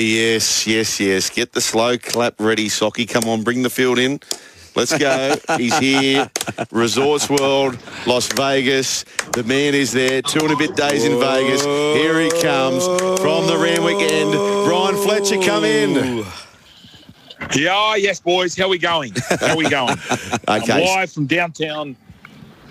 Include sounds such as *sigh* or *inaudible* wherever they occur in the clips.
yes, yes, yes. Get the slow clap ready, Socky. Come on, bring the field in. Let's go. He's here. Resorts World, Las Vegas. The man is there. Two and a bit days in Vegas. Here he comes from the Randwick end. Bryan Fletcher, come in. Yeah, yes, boys. How we going? How we going? *laughs* Okay. I'm live from downtown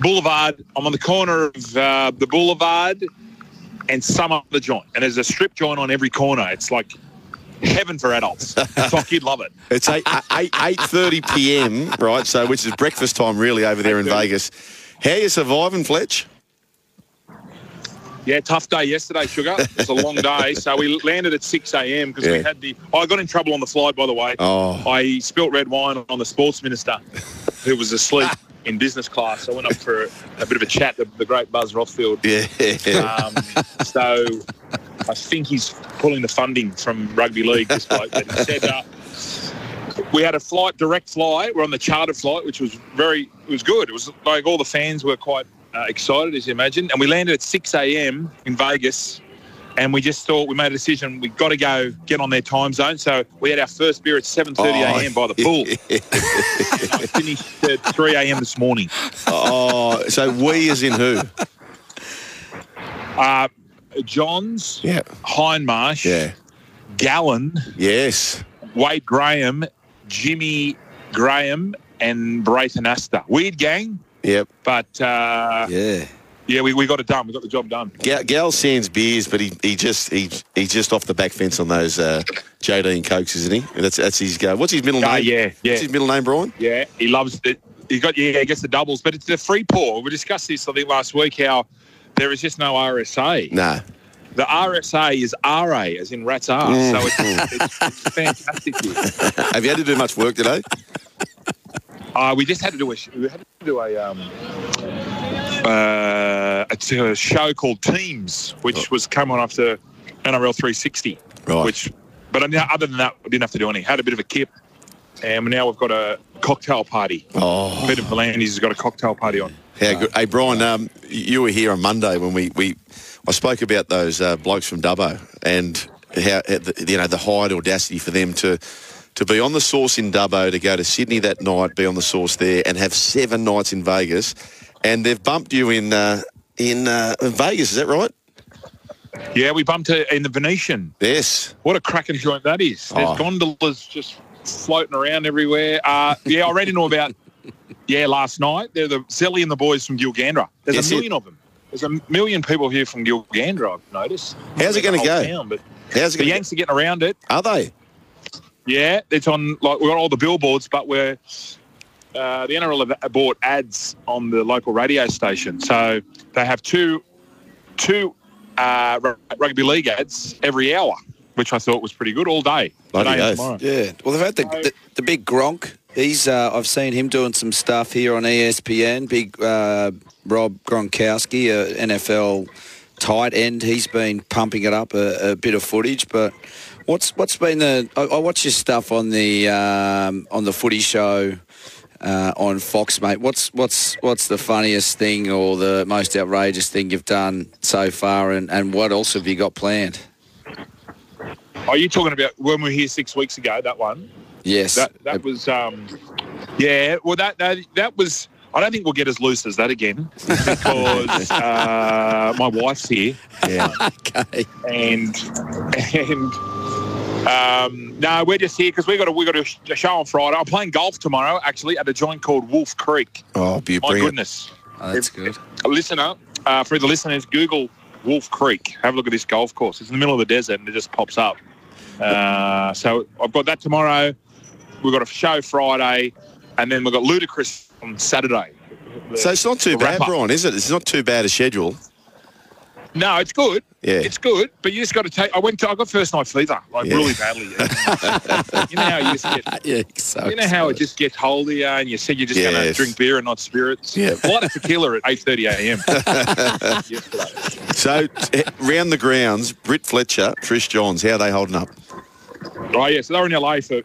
Boulevard. I'm on the corner of uh, the Boulevard and some other joint. And there's a strip joint on every corner. It's like heaven for adults. Fuck, you'd love it. It's 8, 8, 8.30 p.m., right? So, which is breakfast time really over there in Vegas. How you surviving, Fletch? Yeah, tough day yesterday, Sugar. It was a long day. So we landed at 6 a.m. because Yeah. we had the... I got in trouble on the flight, by the way. Oh. I spilt red wine on the sports minister who was asleep *laughs* in business class. I went up for a, a bit of a chat, the, the great Buzz Rothfield. Yeah. Um, so I think he's pulling the funding from rugby league. This bloke. But he said uh, we had a flight, direct flight. We're on the charter flight, which was very, it was good. It was like all the fans were quite uh, excited, as you imagine. And we landed at 6 a.m. in Vegas. And we just thought we made a decision. We got to go get on their time zone. So we had our first beer at 7:30 Oh, a.m. by the pool. *laughs* I finished at 3 a.m. this morning. oh, so we as in who? Uh, Johns, Yeah. Hindmarsh, Yeah. Gallen, Yes. Wade Graham, Jimmy Graham, and Braith Anasta. Weird gang, Yep. but uh, Yeah. yeah, we, we got it done. We got the job done. Gal, Gal Sands beers, but he, he just he he's just off the back fence on those uh, JD and Cokes, isn't he? That's that's his go. What's his middle Ah, name? yeah, yeah. What's his middle name, Bryan? Yeah, he loves it. He got yeah, he gets the doubles, but it's the free pour. We discussed this I think last week how there is just no RSA. Nah. The RSA is RA, as in rat's ass. Mm. So it's, it's, it's fantastic. Here. *laughs* Have you had to do much work today? Uh, we just had to do a we had to do a um, uh, it's a show called Teams, which was come on after NRL 360. Right. Which, but other than that, we didn't have to do any. Had a bit of a kip, and now we've got a cocktail party. Oh, Peter V'landys has got a cocktail party on. How good. Hey, Bryan, um, you were here on Monday when we, we I spoke about those uh, blokes from Dubbo and how uh, the- you know the high audacity for them to to be on the source in Dubbo, to go to Sydney that night, be on the source there, and have seven nights in Vegas, and they've bumped you in uh, in, uh, Vegas. Is that right? Yeah, we bumped it in the Venetian. Yes. What a cracking joint that is. There's Oh. gondolas just floating around everywhere. Uh, yeah, I read into about, yeah, last night. They're the Zelly and the boys from Gilgandra. There's Yes, a million of them. There's a million people here from Gilgandra, I've noticed. How's it gonna go? town, but How's it the going? Yanks are getting around it. Are they? Yeah, it's on, like, we've got all the billboards, but we're, uh, the NRL have bought ads on the local radio station. So they have two, two uh, rugby league ads every hour, which I thought was pretty good all day. Bloody today. Yeah. Well, they've had the, the, the big Gronk. He's uh, I've seen him doing some stuff here on ESPN. Big uh, Rob Gronkowski, a NFL tight end. He's been pumping it up a, a bit of footage. But what's what's been the? I, I watch your stuff on the um, on the Footy Show. Uh, on Fox, mate. What's what's what's the funniest thing or the most outrageous thing you've done so far, and, and what else have you got planned? Are you talking about when we were here six weeks ago? That one. Yes, That that was. Um, yeah. Well, that that that was. I don't think we'll get as loose as that again *laughs* because uh, my wife's here Yeah. *laughs* okay. and and um, no, we're just here because we got a we got a sh- a show on Friday. I'm playing golf tomorrow, actually, at a joint called Wolf Creek. Oh, My goodness, Oh, that's good. a listener uh, for the listeners, Google Wolf Creek. Have a look at this golf course. It's in the middle of the desert and it just pops up. Uh, so I've got that tomorrow. We've got a show Friday, and then we've got Ludacris on Saturday. So it's not too bad. Bryan, is it? It's not too bad a schedule. No, it's good. Yeah. It's good, but you just got to take. I went to. I got first night fever, like Yeah. really badly. *laughs* you know how you just get. *laughs* Yeah, so You know how it just gets hold of you, and you said you're just going to drink beer and not spirits. Yeah. Blood of tequila at 8:30 a.m. yesterday. So, round the grounds, Britt Fletcher, Trish Johns, how are they holding up? Oh yeah, so they were in LA for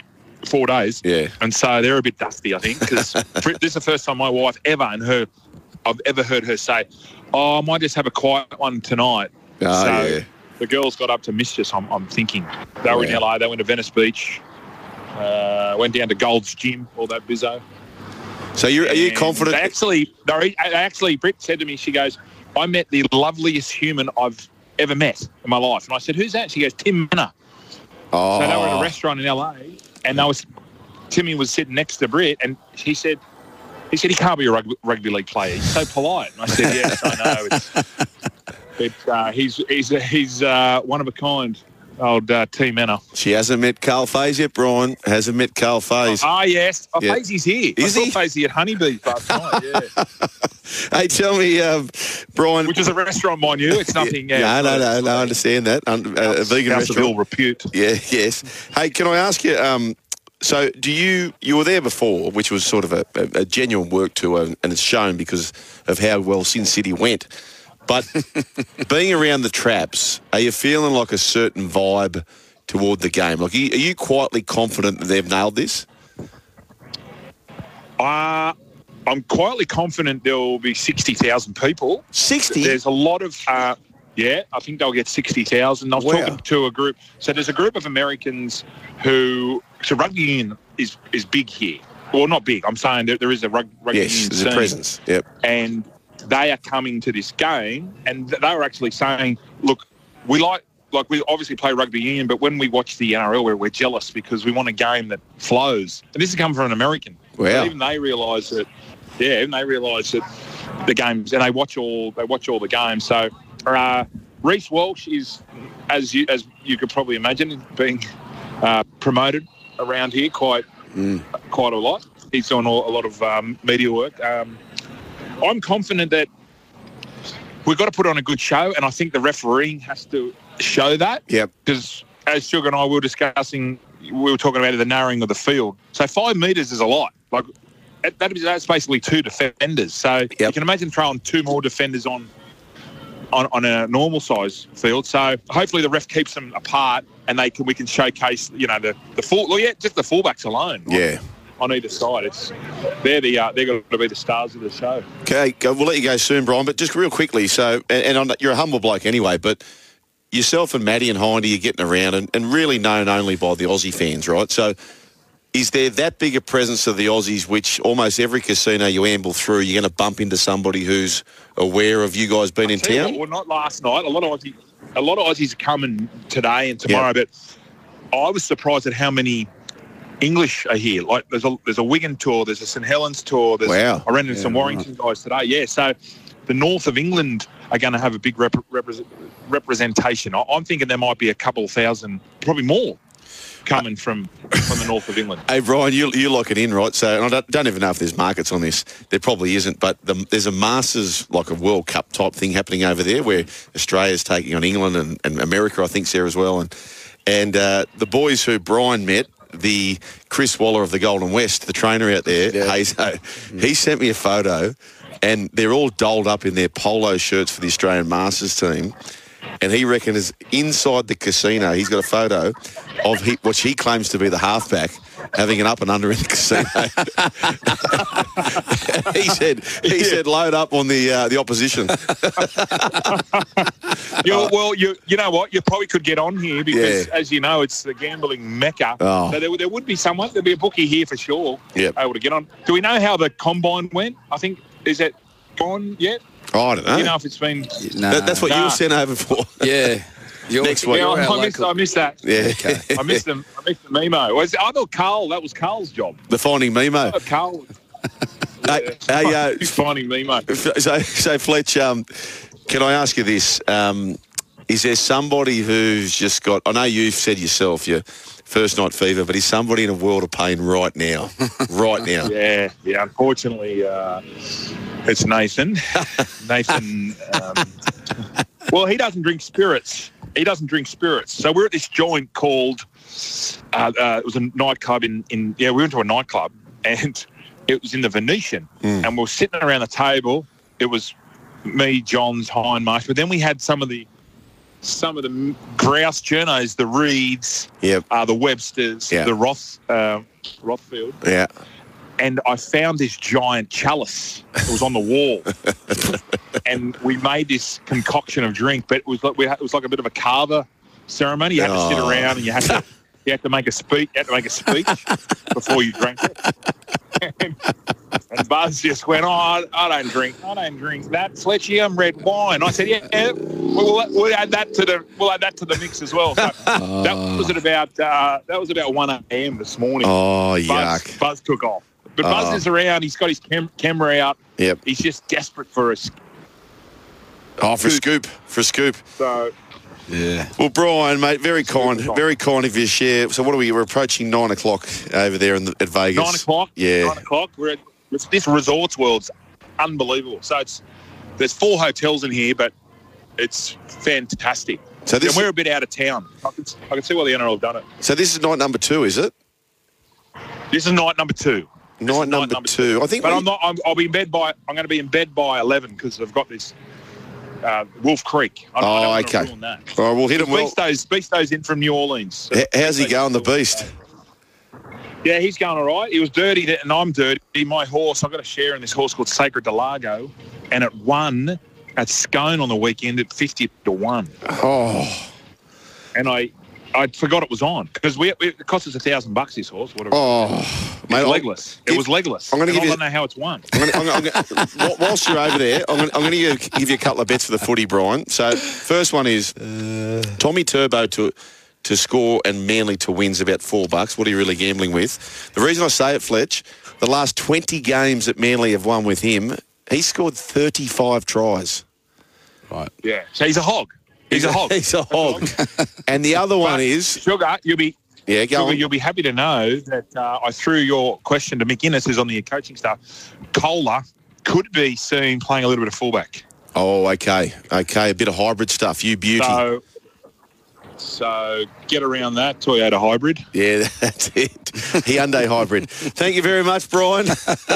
four days. Yeah. and so they're a bit dusty, I think, because *laughs* this is the first time my wife ever and her, I've ever heard her say, "Oh, I might just have a quiet one tonight." Oh, so yeah. the girls got up to mischief. I'm, I'm thinking they were in LA. They went to Venice Beach. Uh, went down to Gold's Gym, all that bizzo. So you're, are you confident? They actually, they actually, Britt said to me, she goes, I met the loveliest human I've ever met in my life. And I said, who's that? She goes, Tim Mannah. oh, So they were at a restaurant in LA, and they was Timmy was sitting next to Britt, and he said, he said he can't be a rugby, rugby league player. He's so polite. And I said, yes, I know. It's, *laughs* it's, uh, he's he's he's uh, one of a kind. Old uh, T Mannah. she hasn't met Carl Faze yet, Bryan. Hasn't met Carl Faze. Ah, yes. Oh, Yeah. Fazy's here. Is I he? Fazy at Honeybees last *laughs* night, yeah. Hey, tell me, um, Bryan. Which is a restaurant, mind you. It's nothing. Yeah, no, no, no, no. I understand that. Uh, a vegan House of restaurant. ill repute. Yeah, *laughs* yes. Hey, can I ask you? Um, so, do you you were there before, which was sort of a, a, a genuine work tour, and it's shown because of how well Sin City went. But *laughs* being around the traps, are you feeling like a certain vibe toward the game? Like, are you, quietly confident that they've nailed this? Uh, I'm quietly confident there will be 60,000 people. Sixty. There's a lot of, uh, yeah, I think they'll get 60,000. I was Wow. talking to a group. So there's a group of Americans who, so rugby union is, is big here. Well, not big. I'm saying there, there is a rug, rugby Yes, union there's a presence. Yep. and they are coming to this game, and they were actually saying, "Look, we like." Like we obviously play rugby union, but when we watch the NRL, we're, we're jealous because we want a game that flows. And this is coming from an American. Wow. Even they realise that, yeah, even they realise that the games, and they watch all they watch all the games. So, uh, Reece Walsh is, as you as you could probably imagine, being uh, promoted around here quite quite a lot. He's doing all, a lot of um, media work. Um, I'm confident that we've got to put on a good show, and I think the refereeing has to show that. Yep. Because as Sugar and I were discussing, we were talking about the narrowing of the field. So five metres is a lot. Like that, is, that's basically two defenders. So you can imagine throwing two more defenders on. On, on a normal size field, so hopefully the ref keeps them apart, and they can we can showcase you know the the full well, yeah just the fullbacks alone Yeah. On either side. It's they're the uh, they're going to be the stars of the show. Okay, we'll let you go soon, Bryan. But just real quickly, so and, and you're a humble bloke anyway, but yourself and Maddie and Hindy are getting around and, and really known only by the Aussie fans, right? So is there that big a presence of the Aussies, which almost every casino you amble through, you're going to bump into somebody who's aware of you guys being in town? what, Well, not last night. A lot of Aussie, a lot of Aussies are coming today and tomorrow, but I was surprised at how many English are here. Like there's a there's a Wigan tour, there's a St Helens tour. There's, Wow. I ran into some Warrington guys today. Yeah, so the north of England are going to have a big rep- represent, representation. I, I'm thinking there might be a couple thousand, probably more, coming from from the north of England. Hey, Bryan, you, you lock it in, right? So, and I don't, don't even know if there's markets on this. There probably isn't, but the, there's a Masters, like a World Cup type thing happening over there where Australia's taking on England and, and America, I think's there as well. And, and uh, the boys who Bryan met, the Chris Waller of the Golden West, the trainer out there, Hazo, uh, he sent me a photo and they're all dolled up in their polo shirts for the Australian Masters team. And he reckons inside the casino, he's got a photo of he, what he claims to be the halfback having an up and under in the casino. *laughs* he said, he said, load up on the uh, the opposition. *laughs* You, well, you you know what? You probably could get on here because, Yeah. as you know, it's the gambling mecca. Oh. So there, there would be someone. There'd be a bookie here for sure. Yep. Able to get on. Do we know how the combine went? I think is it gone yet? Oh, I don't know. Do you know if it's been? Nah. That- that's what you were sent over for. yeah. *laughs* You're, Next week. Yeah, you're I, missed, I missed that. Yeah. *laughs* okay. I missed them. I missed the memo. Was I thought Carl? That was Carl's job. the finding Mimo. I Carl. *laughs* Hey, hey, uh, He's finding Memo. So, so Fletch, um, can I ask you this? Um, is there somebody who's just got? I know you've said yourself your first night fever, but is somebody in a world of pain right now? *laughs* right now. Yeah, yeah. Unfortunately, uh, it's Nathan. Nathan. Um, well, he doesn't drink spirits. He doesn't drink spirits. So we're at this joint called. Uh, uh, it was a nightclub in, in. Yeah, we went to a nightclub and *laughs* it was in the Venetian, Mm. and we are sitting around the table. It was me, Johns, Hindmarsh, but then we had some of the. Some of the grouse journos, the Reeds, Yep. uh, the Websters, Yeah. the Roth, uh, Rothfield, Yeah. and I found this giant chalice. It was on the wall, *laughs* and we made this concoction of drink, but it was like we had, it was like a bit of a kava ceremony. You had to sit Oh. around and you had to you had to make a speech. You had to make a speech before you drank it. *laughs* and, and Buzz just went, "Oh, I, I don't drink. I don't drink that Fletchium red wine." I said, "Yeah, yeah we'll, we'll, we'll add that to the we'll add that to the mix as well." So that was at about uh, that was about one a.m. this morning. Oh, Buzz, yuck. Buzz took off. But Buzz Oh. is around. He's got his cam- camera out. Yep. He's just desperate for us. Oh, for a scoop. For a scoop. So Yeah. Well, Bryan, mate, very kind, very kind of you share. So, what are we? We're approaching nine o'clock over there in the, at Vegas. nine o'clock. Yeah. Nine o'clock. We're at it's, this resorts world's unbelievable. So it's there's four hotels in here, but it's fantastic. So this, and we're a bit out of town. I can, I can see why the NRL have done it. so this is night number two, is it? This is night number two. This Night is number, two. I think. But we- I'm not. I'm, I'll be in bed by. I'm going to be in bed by eleven because I've got this uh, Wolf Creek. I, Oh, I okay. All right, we'll hit him Beast, well. Beasto's, Beasto's in from New Orleans. H- How's he going, the beast? Yeah, he's going all right. He was dirty, and I'm dirty. My horse, I've got a share in this horse called Sacred Delago, and it won at Scone on the weekend at 50 to 1. Oh, And I I forgot it was on because we, we, it cost us a thousand bucks, this horse. Whatever. oh, mate. I'll- legless. It was legless. I'm gonna And give you- I don't know how it's won. I'm gonna, I'm gonna, I'm gonna, *laughs* whilst you're over there, I'm going I'm to give, give you a couple of bets for the footy, Bryan. So, first one is uh. Tommy Turbo to to score and Manly to wins about four bucks. What are you really gambling with? The reason I say it, Fletch, the last 20 games that Manly have won with him, he scored 35 tries. Right. Yeah. So he's a hog. He's, a hog. He's a hog. *laughs* and the other one is, Sugar, you'll be yeah, go Sugar, on. you'll be happy to know that uh, I threw your question to Mick Ennis, who's on the coaching staff. Koula could be seen playing a little bit of fullback. Oh, okay, okay, a bit of hybrid stuff. You beauty. So, so get around that Toyota hybrid. yeah, *laughs* that's it. Hyundai hybrid. Thank you very much, Bryan. *laughs*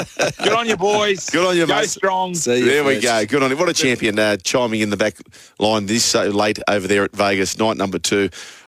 Good on you, boys. Good on you, Go mate. strong. See you, There we go. Good on you. What a champion uh, chiming in the back line this so late over there at Vegas, night number two